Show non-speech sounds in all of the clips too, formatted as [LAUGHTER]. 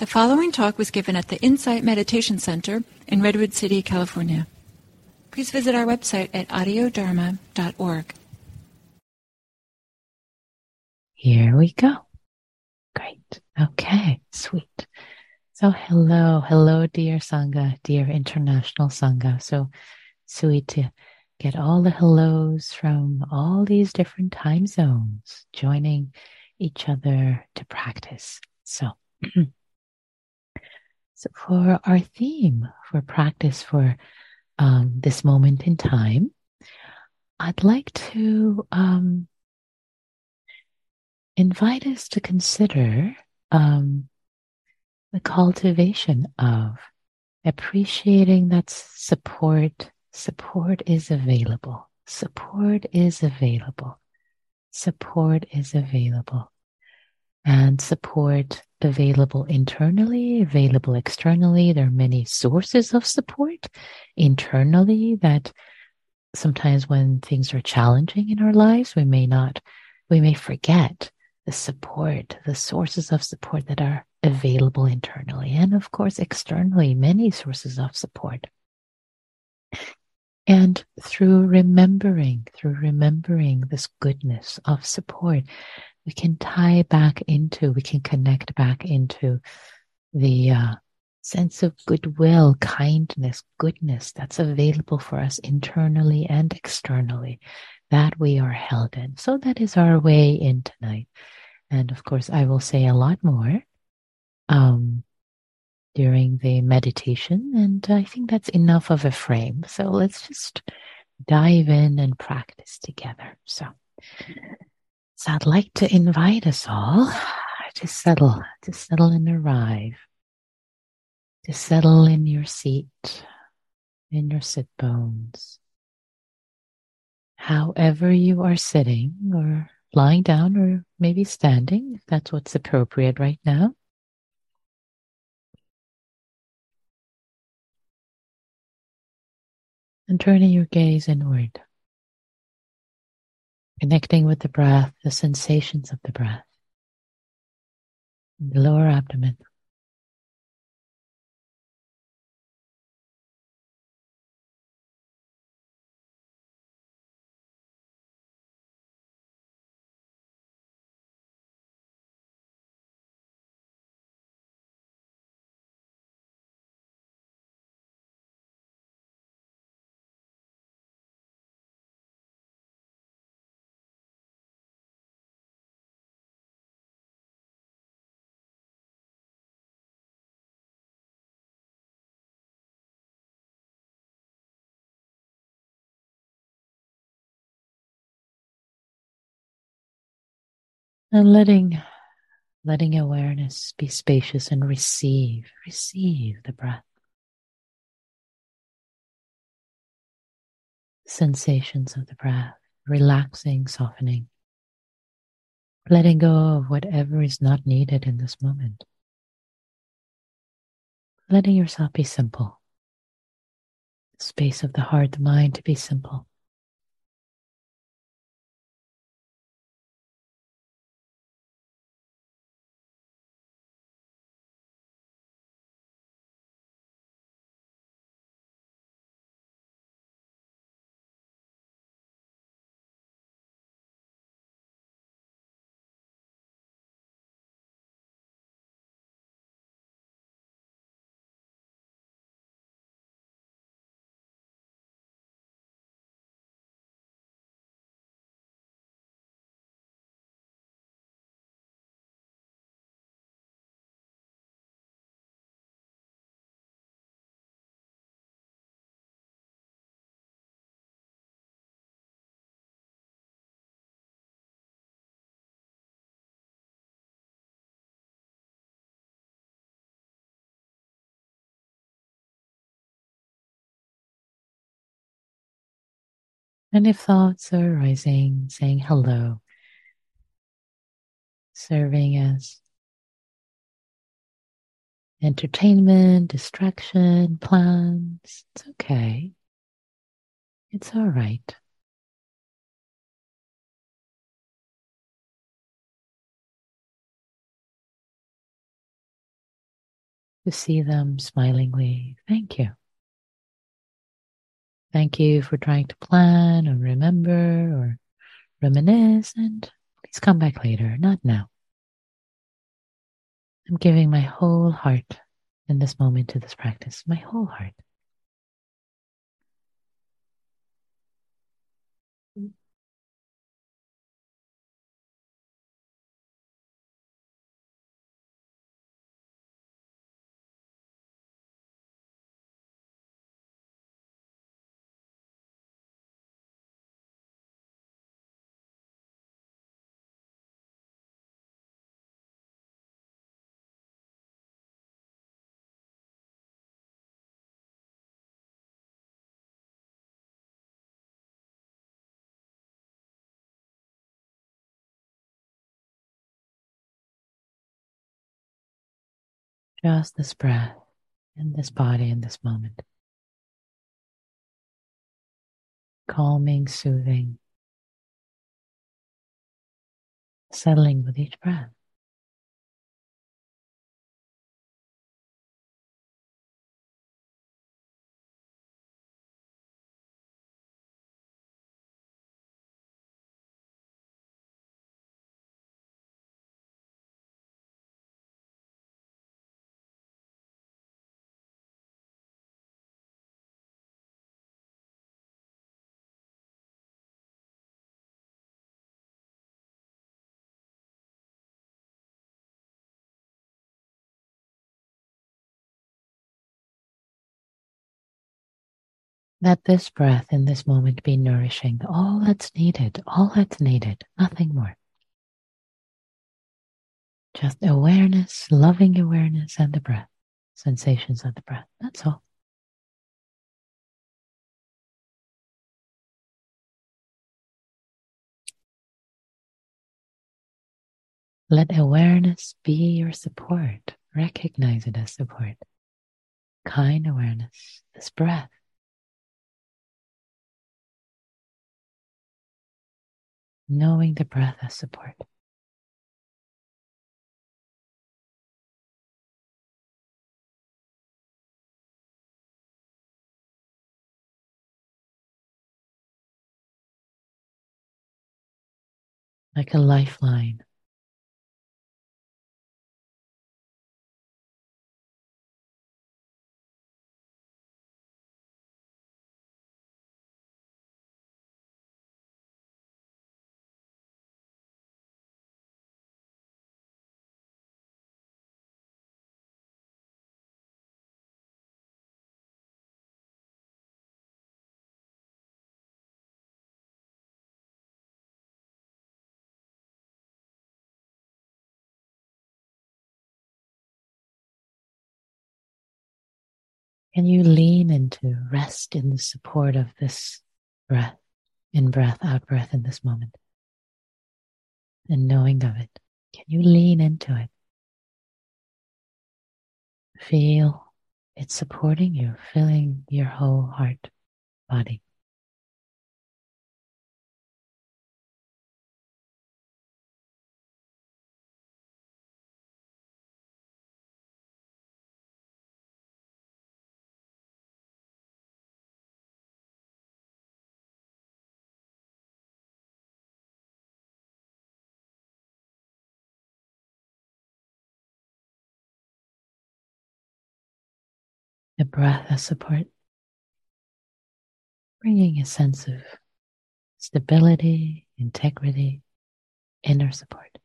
The following talk was given at the Insight Meditation Center in Redwood City, California. Please visit our website at audiodharma.org. Here we go. Great. Okay, sweet. So, hello, hello, dear Sangha, dear International Sangha. So sweet to get all the hellos from all these different time zones joining each other to practice. So, [CLEARS THROAT] So, for our theme for practice for um, this moment in time, I'd like to um, invite us to consider um, the cultivation of appreciating that support. Support is available. Support is available. Support is available. And support available internally, available externally. There are many sources of support internally that sometimes when things are challenging in our lives, we may not, we may forget the support, the sources of support that are available internally. And of course, externally, many sources of support. And through remembering, through remembering this goodness of support, we can tie back into, we can connect back into the uh, sense of goodwill, kindness, goodness that's available for us internally and externally that we are held in. So that is our way in tonight. And of course, I will say a lot more um, during the meditation. And I think that's enough of a frame. So let's just dive in and practice together. So so I'd like to invite us all to settle, to settle and arrive, to settle in your seat, in your sit bones. However you are sitting or lying down or maybe standing, if that's what's appropriate right now. And turning your gaze inward connecting with the breath, the sensations of the breath, the lower abdomen. And letting, letting awareness be spacious and receive, receive the breath. Sensations of the breath, relaxing, softening, letting go of whatever is not needed in this moment. Letting yourself be simple. space of the heart, the mind to be simple. And if thoughts are arising, saying hello, serving as entertainment, distraction, plans, it's okay. It's all right. to see them smilingly. Thank you. Thank you for trying to plan or remember or reminisce, and please come back later, not now. I'm giving my whole heart in this moment to this practice, my whole heart. Just this breath in this body in this moment. Calming, soothing, settling with each breath. Let this breath in this moment be nourishing, all that's needed, all that's needed, nothing more. Just awareness, loving awareness, and the breath, sensations of the breath. That's all. Let awareness be your support. Recognize it as support. Kind awareness, this breath. Knowing the breath as support. Like a lifeline. Can you lean into rest in the support of this breath, in breath, out breath in this moment? And knowing of it, can you lean into it? Feel it supporting you, filling your whole heart, body. The breath as support, bringing a sense of stability, integrity, inner support.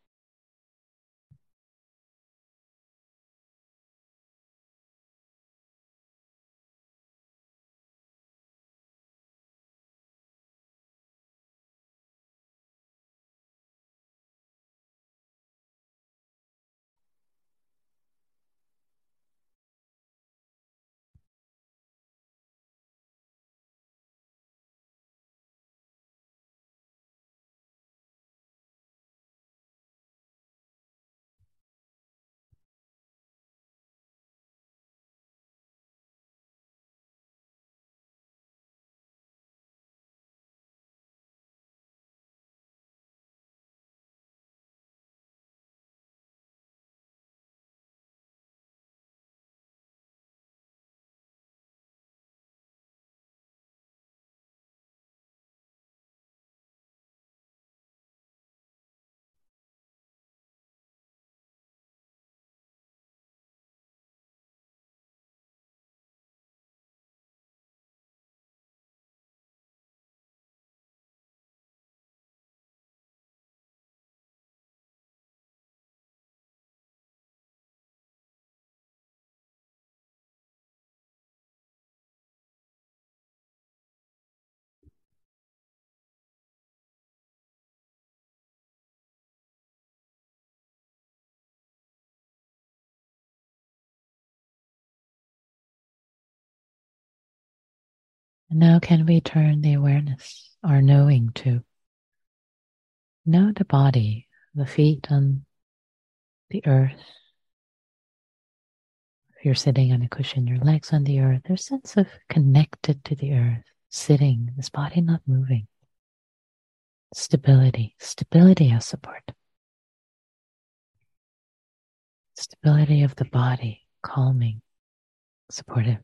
Now, can we turn the awareness, our knowing, to know the body, the feet on the earth? If you're sitting on a cushion, your legs on the earth, there's a sense of connected to the earth, sitting, this body not moving. Stability, stability as support. Stability of the body, calming, supportive.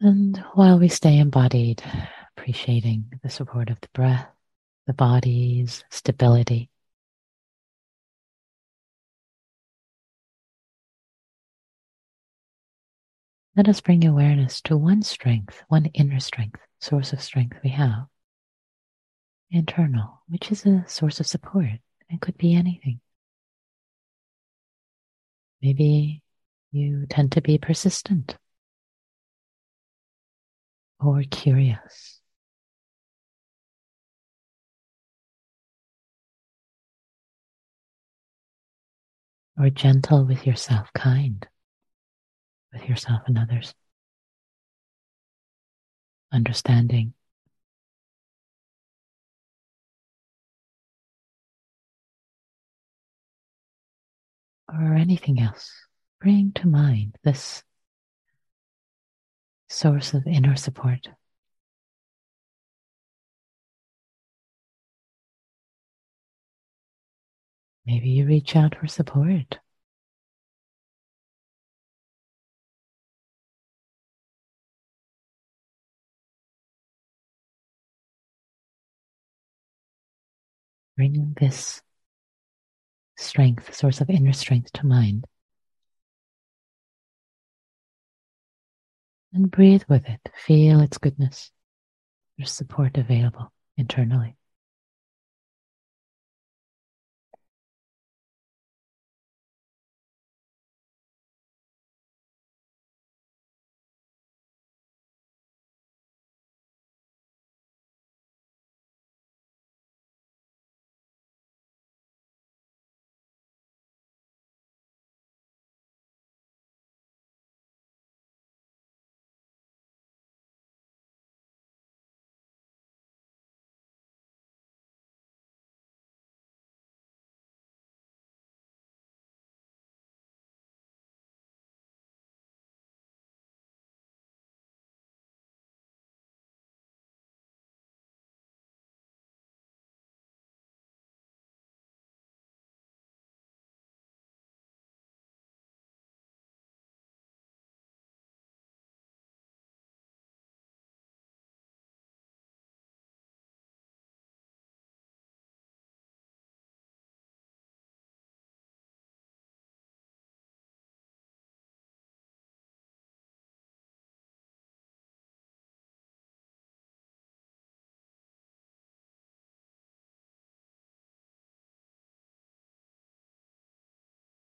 And while we stay embodied, appreciating the support of the breath, the body's stability. Let us bring awareness to one strength, one inner strength, source of strength we have, internal, which is a source of support and could be anything. Maybe you tend to be persistent or curious. Or gentle with yourself, kind with yourself and others. Understanding. Or anything else. Bring to mind this source of inner support. Maybe you reach out for support. Bring this strength, source of inner strength to mind. And breathe with it. Feel its goodness. There's support available internally.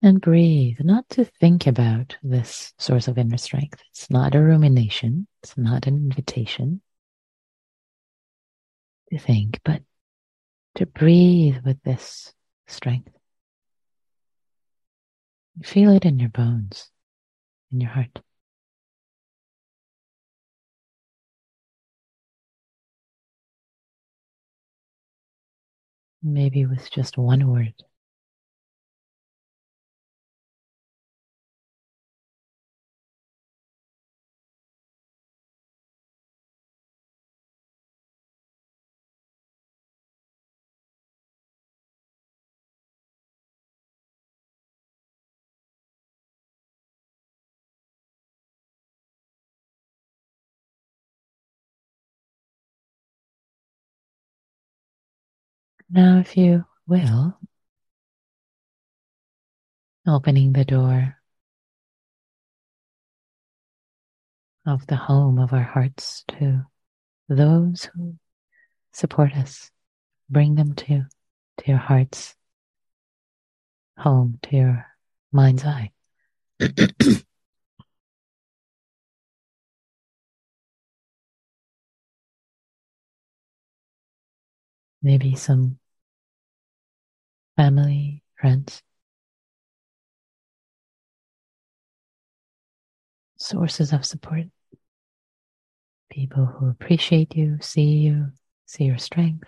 And breathe, not to think about this source of inner strength. It's not a rumination, it's not an invitation to think, but to breathe with this strength. Feel it in your bones, in your heart. Maybe with just one word. Now, if you will, opening the door of the home of our hearts to those who support us, bring them to, to your heart's home, to your mind's eye. [CLEARS THROAT] maybe some family, friends, sources of support, people who appreciate you, see you, see your strength.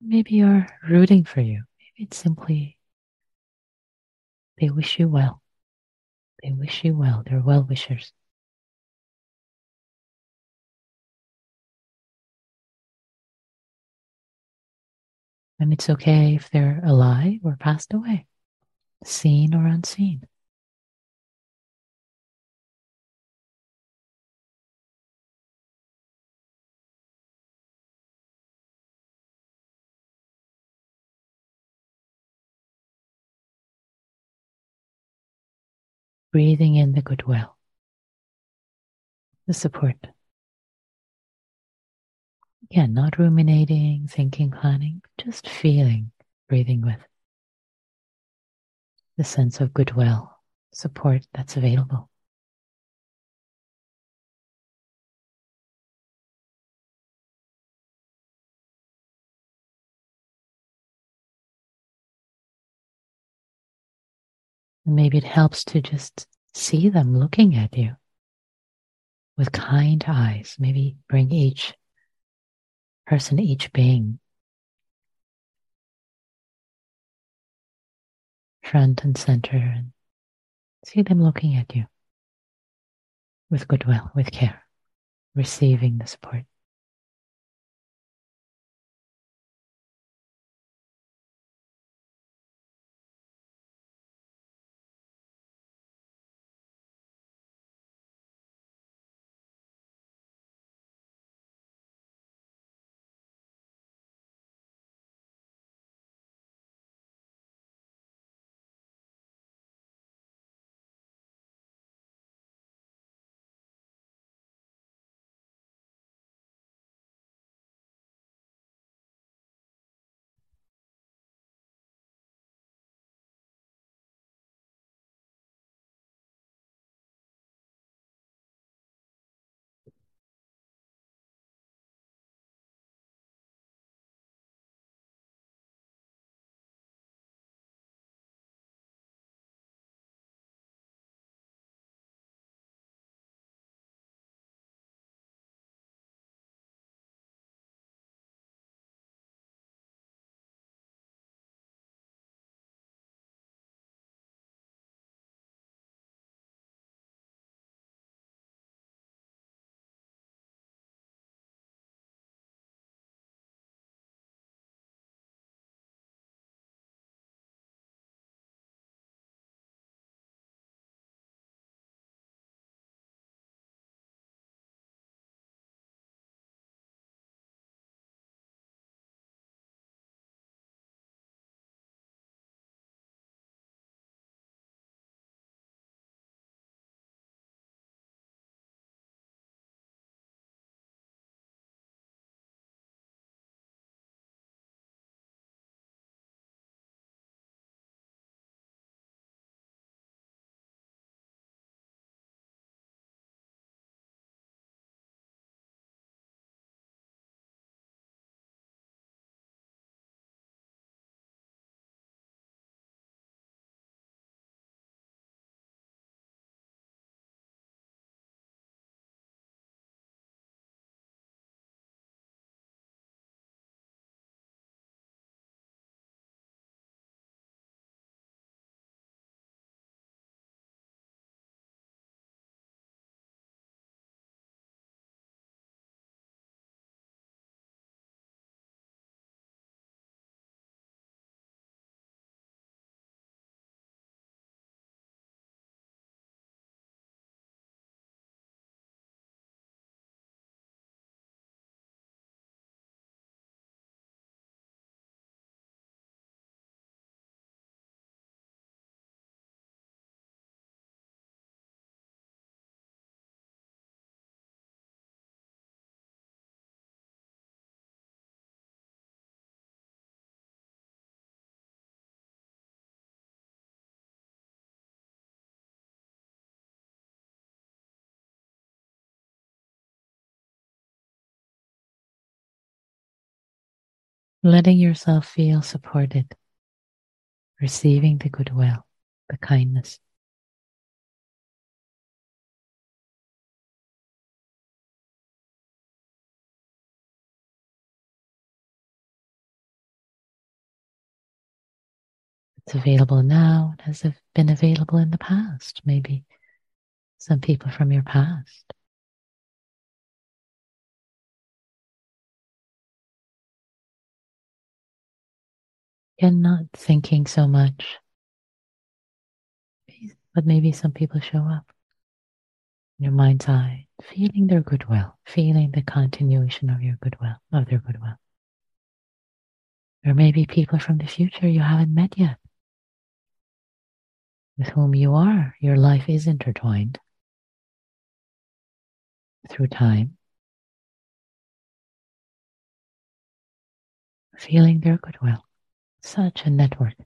Maybe are rooting for you. Maybe it's simply they wish you well. They wish you well. They're well wishers. And it's okay if they're alive or passed away, seen or unseen. Breathing in the goodwill, the support. Again, not ruminating, thinking, planning, just feeling, breathing with the sense of goodwill, support that's available. Maybe it helps to just see them looking at you with kind eyes. Maybe bring each person, each being, front and center, and see them looking at you with goodwill, with care, receiving the support. Letting yourself feel supported, receiving the goodwill, the kindness. It's available now. It has been available in the past, maybe some people from your past. And not thinking so much. But maybe some people show up in your mind's eye, feeling their goodwill, feeling the continuation of your goodwill, of their goodwill. Or maybe people from the future you haven't met yet, with whom you are, your life is intertwined through time. Feeling their goodwill. Such a network,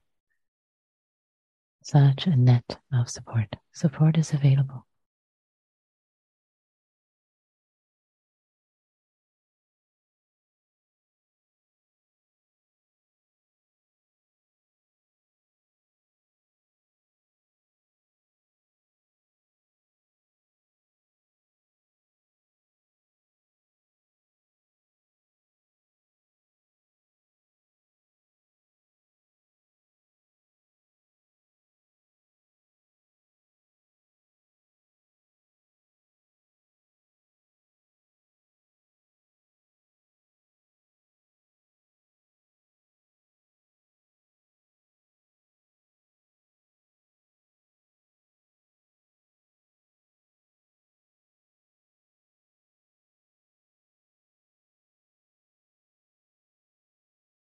such a net of support. Support is available.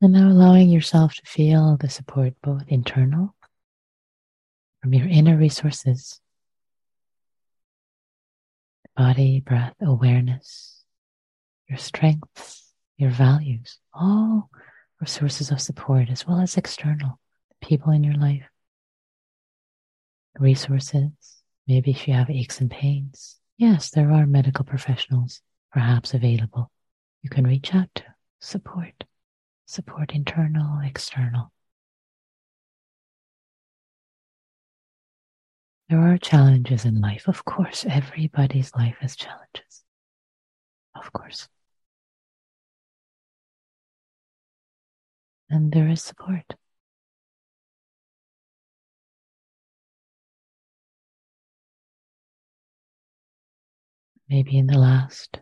And now allowing yourself to feel the support both internal from your inner resources, body, breath, awareness, your strengths, your values, all are sources of support as well as external people in your life, resources. Maybe if you have aches and pains, yes, there are medical professionals perhaps available. You can reach out to support support internal, external. There are challenges in life. Of course, everybody's life has challenges. Of course. And there is support. Maybe in the last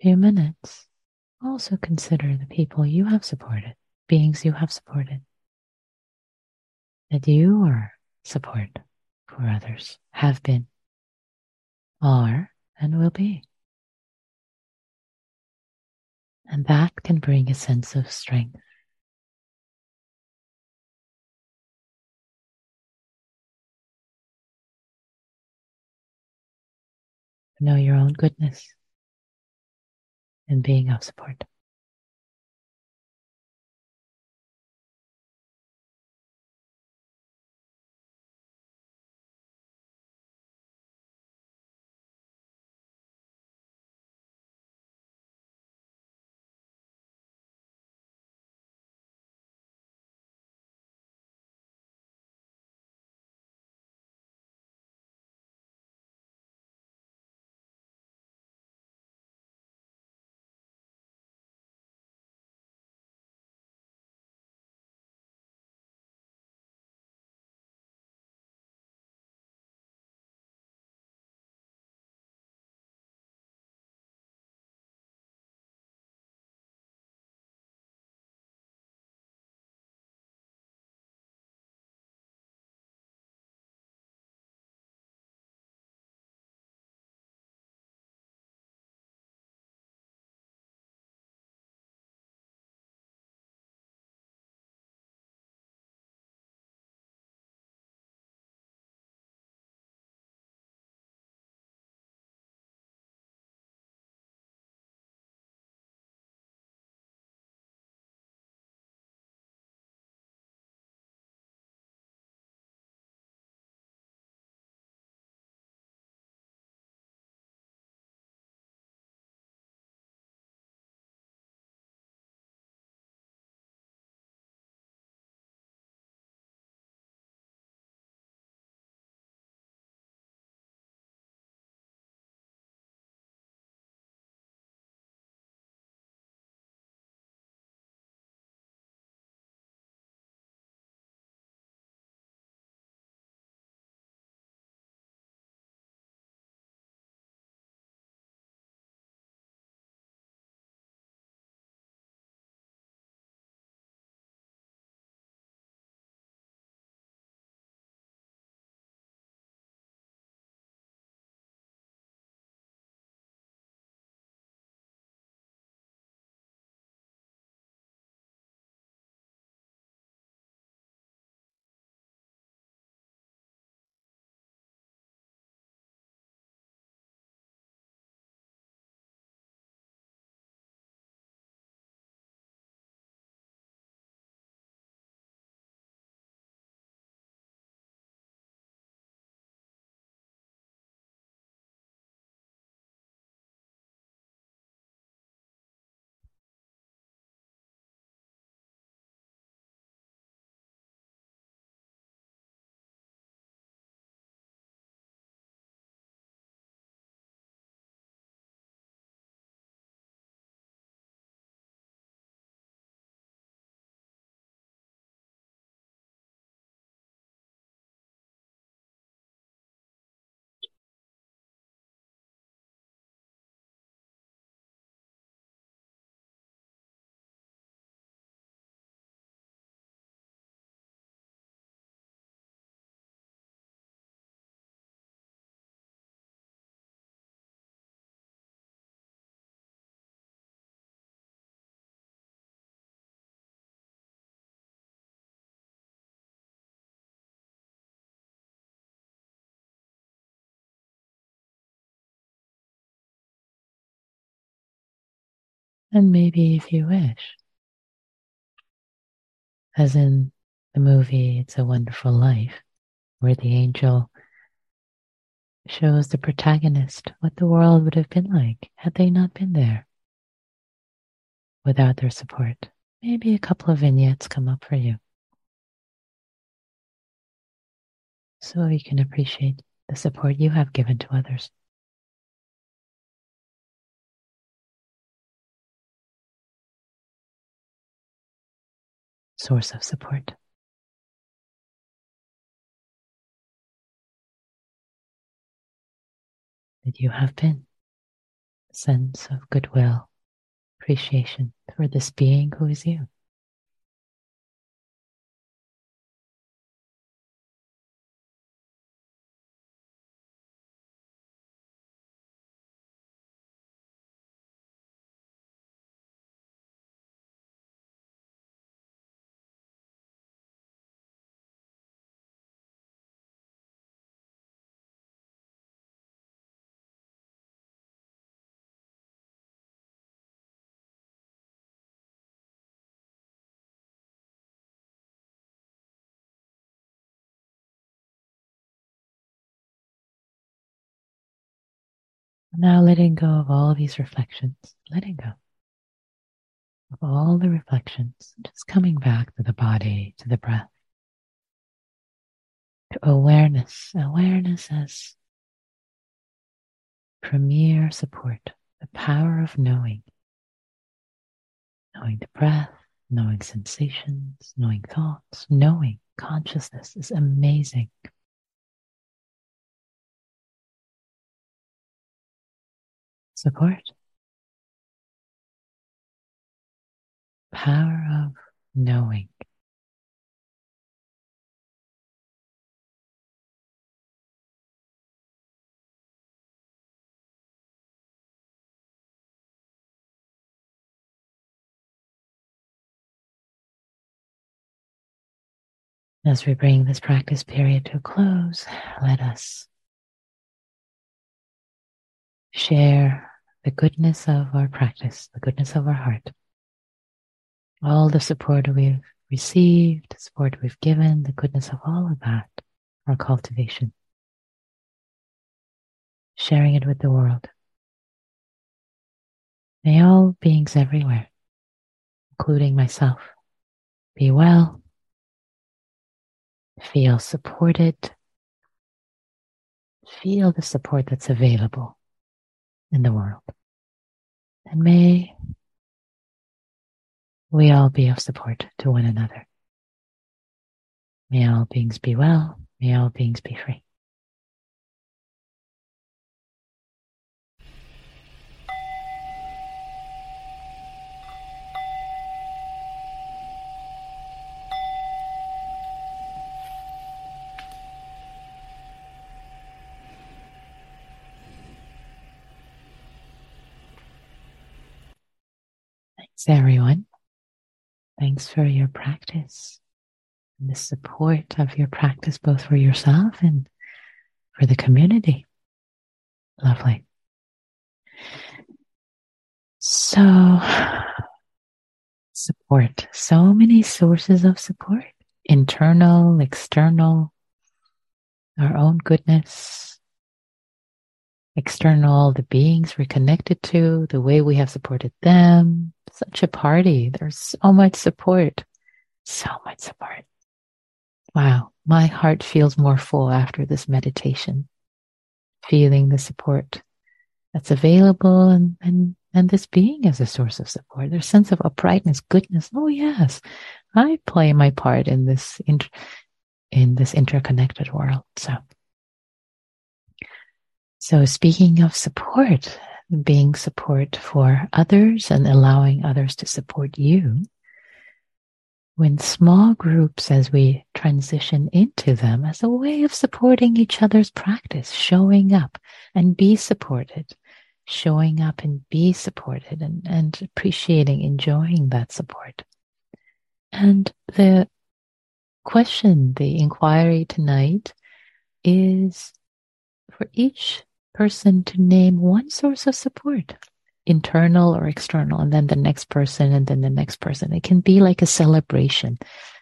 few minutes, also consider the people you have supported, beings you have supported, that you are support for others, have been, are, and will be. And that can bring a sense of strength. Know your own goodness and being of support. And maybe if you wish, as in the movie It's a Wonderful Life, where the angel shows the protagonist what the world would have been like had they not been there without their support. Maybe a couple of vignettes come up for you. So you can appreciate the support you have given to others. Source of support. that you have been. Sense of goodwill, appreciation for this being who is you. Now letting go of all these reflections, letting go of all the reflections, just coming back to the body, to the breath, to awareness, awareness as premier support, the power of knowing, knowing the breath, knowing sensations, knowing thoughts, knowing consciousness is amazing. Support. Power of knowing. As we bring this practice period to a close, let us share the goodness of our practice, the goodness of our heart, all the support we've received, the support we've given, the goodness of all of that, our cultivation, sharing it with the world. May all beings everywhere, including myself, be well, feel supported, feel the support that's available in the world. And may we all be of support to one another. May all beings be well. May all beings be free. Thanks, everyone. Thanks for your practice and the support of your practice, both for yourself and for the community. Lovely. So, support. So many sources of support internal, external, our own goodness, external, the beings we're connected to, the way we have supported them. Such a party. There's so much support. So much support. Wow. My heart feels more full after this meditation, feeling the support that's available and, and, and this being as a source of support. There's sense of uprightness, goodness. Oh, yes. I play my part in this, inter- in this interconnected world. So so, speaking of support, being support for others and allowing others to support you, when small groups, as we transition into them, as a way of supporting each other's practice, showing up and be supported, showing up and be supported, and, and appreciating, enjoying that support. And the question, the inquiry tonight is for each person to name one source of support internal or external, and then the next person, and then the next person. It can be like a celebration,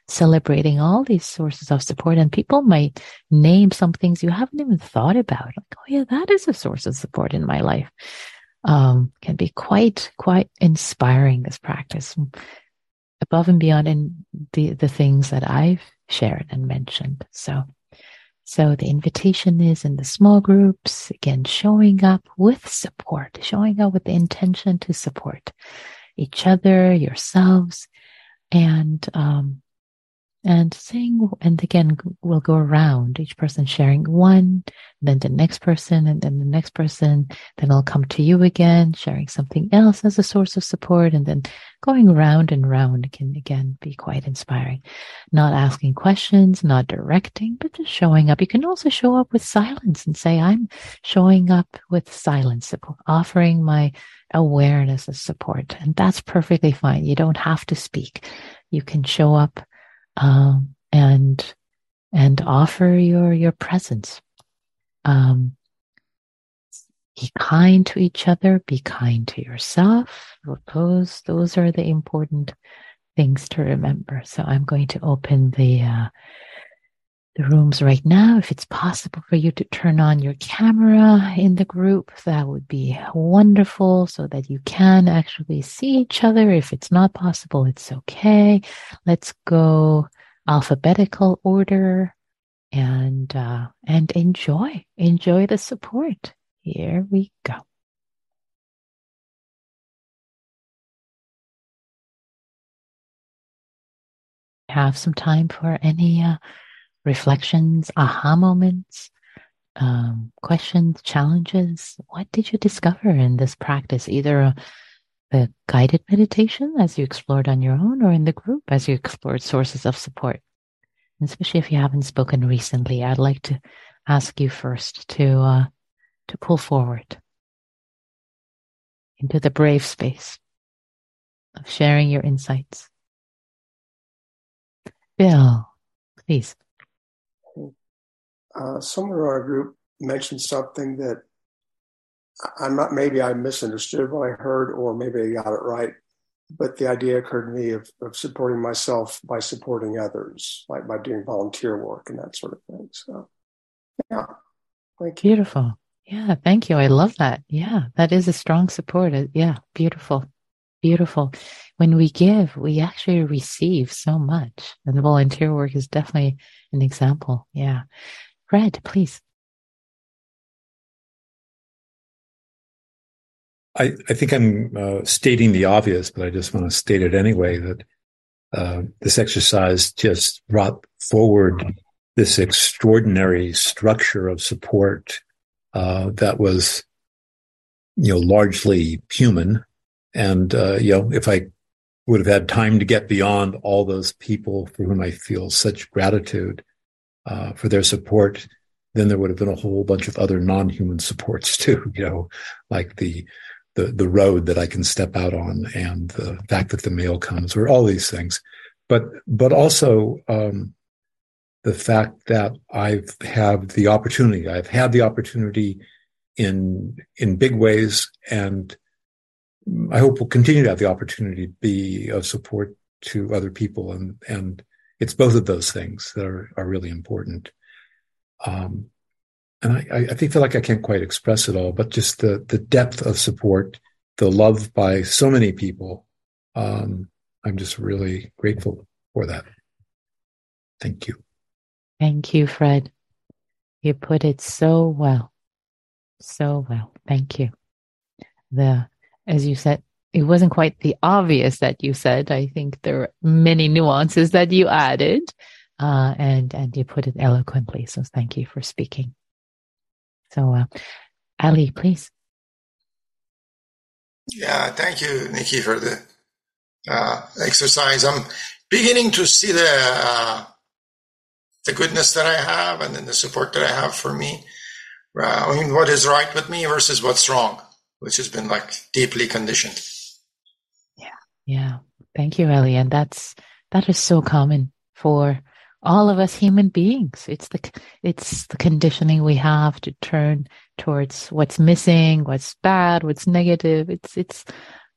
celebrating all these sources of support. And people might name some things you haven't even thought about. Like, oh yeah, that is a source of support in my life. Um, can be quite, quite inspiring, this practice above and beyond in the, the things that I've shared and mentioned. So, so the invitation is in the small groups, again, showing up with support, showing up with the intention to support each other, yourselves, and, um, and saying, and again, we'll go around each person sharing one, then the next person, and then the next person. Then I'll come to you again, sharing something else as a source of support. And then going round and round can again be quite inspiring. Not asking questions, not directing, but just showing up. You can also show up with silence and say, I'm showing up with silence, offering my awareness of support. And that's perfectly fine. You don't have to speak. You can show up um, and and offer your your presence. Um, be kind to each other. Be kind to yourself. Those those are the important things to remember. So I'm going to open the uh, the rooms right now. If it's possible for you to turn on your camera in the group, that would be wonderful so that you can actually see each other. If it's not possible, it's okay. Let's go alphabetical order and, uh, and enjoy, enjoy the support. Here we go. Have some time for any uh, reflections, aha moments, um, questions, challenges. What did you discover in this practice? Either the guided meditation as you explored on your own or in the group as you explored sources of support. And especially if you haven't spoken recently, I'd like to ask you first to, uh, to pull forward into the brave space of sharing your insights. Bill, please uh, someone in our group mentioned something that I'm not, maybe I misunderstood what I heard, or maybe I got it right. But the idea occurred to me of, of supporting myself by supporting others, like by doing volunteer work and that sort of thing. So, yeah, thank you. Beautiful. Yeah, thank you. I love that. Yeah, that is a strong support. Uh, yeah, beautiful. Beautiful. When we give, we actually receive so much. And the volunteer work is definitely an example. Yeah. Fred, please. I, I think I'm uh, stating the obvious, but I just want to state it anyway that uh, this exercise just brought forward this extraordinary structure of support uh, that was, you know, largely human. And, uh, you know, if I would have had time to get beyond all those people for whom I feel such gratitude, uh, for their support, then there would have been a whole bunch of other non-human supports [LAUGHS] too, you know, like the, the, the road that I can step out on and the fact that the mail comes or all these things. But, but also, um, the fact that I've have the opportunity, I've had the opportunity in, in big ways and I hope we'll continue to have the opportunity to be of support to other people. And, and it's both of those things that are, are really important. Um, and I, I think feel like I can't quite express it all, but just the, the depth of support, the love by so many people. Um, I'm just really grateful for that. Thank you. Thank you, Fred. You put it so well. So well. Thank you. The, as you said, it wasn't quite the obvious that you said. I think there are many nuances that you added, uh, and and you put it eloquently. So thank you for speaking. So, uh, Ali, please. Yeah, thank you, Nikki, for the uh, exercise. I'm beginning to see the uh, the goodness that I have, and then the support that I have for me. Uh, I mean, what is right with me versus what's wrong, which has been like deeply conditioned. Yeah. Thank you, Ellie. And that's, that is so common for all of us human beings. It's the, it's the conditioning we have to turn towards what's missing, what's bad, what's negative. It's it's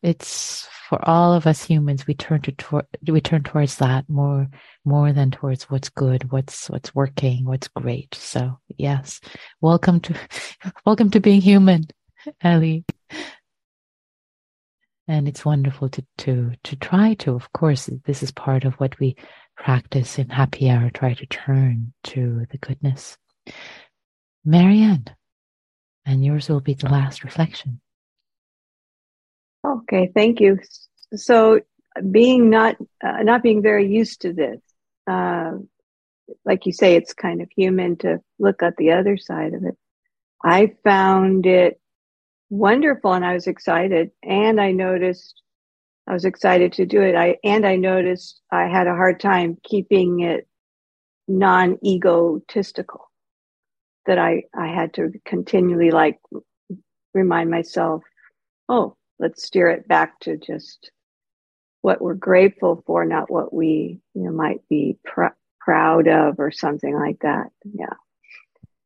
it's for all of us humans. We turn to tor- we turn towards that more more than towards what's good, what's what's working, what's great. So yes, welcome to [LAUGHS] welcome to being human, Ellie. And it's wonderful to to to try to. Of course, this is part of what we practice in happy hour. Try to turn to the goodness. Marianne, and yours will be the last reflection. Okay, thank you. So, being not uh, not being very used to this, uh, like you say, it's kind of human to look at the other side of it. I found it wonderful, and I was excited, and I noticed I was excited to do it. I and I noticed I had a hard time keeping it non-egotistical. That I I had to continually like remind myself, oh, let's steer it back to just what we're grateful for, not what we you know might be pr- proud of or something like that. Yeah.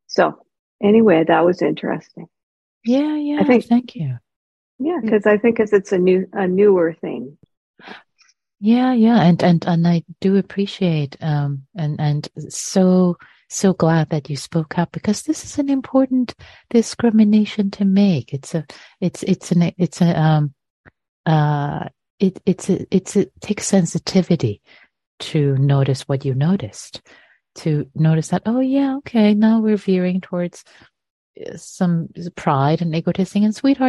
So anyway, that was interesting. Yeah, yeah. I think. Thank you. Yeah, because I think as it's a new a newer thing. Yeah, yeah, and and and I do appreciate um and and so so glad that you spoke up because this is an important discrimination to make. It's a, it's, it's an, it's a, um, uh, it, it's a, it's a, it takes sensitivity to notice what you noticed, to notice that, oh yeah, okay, now we're veering towards some pride and egotism and sweetheart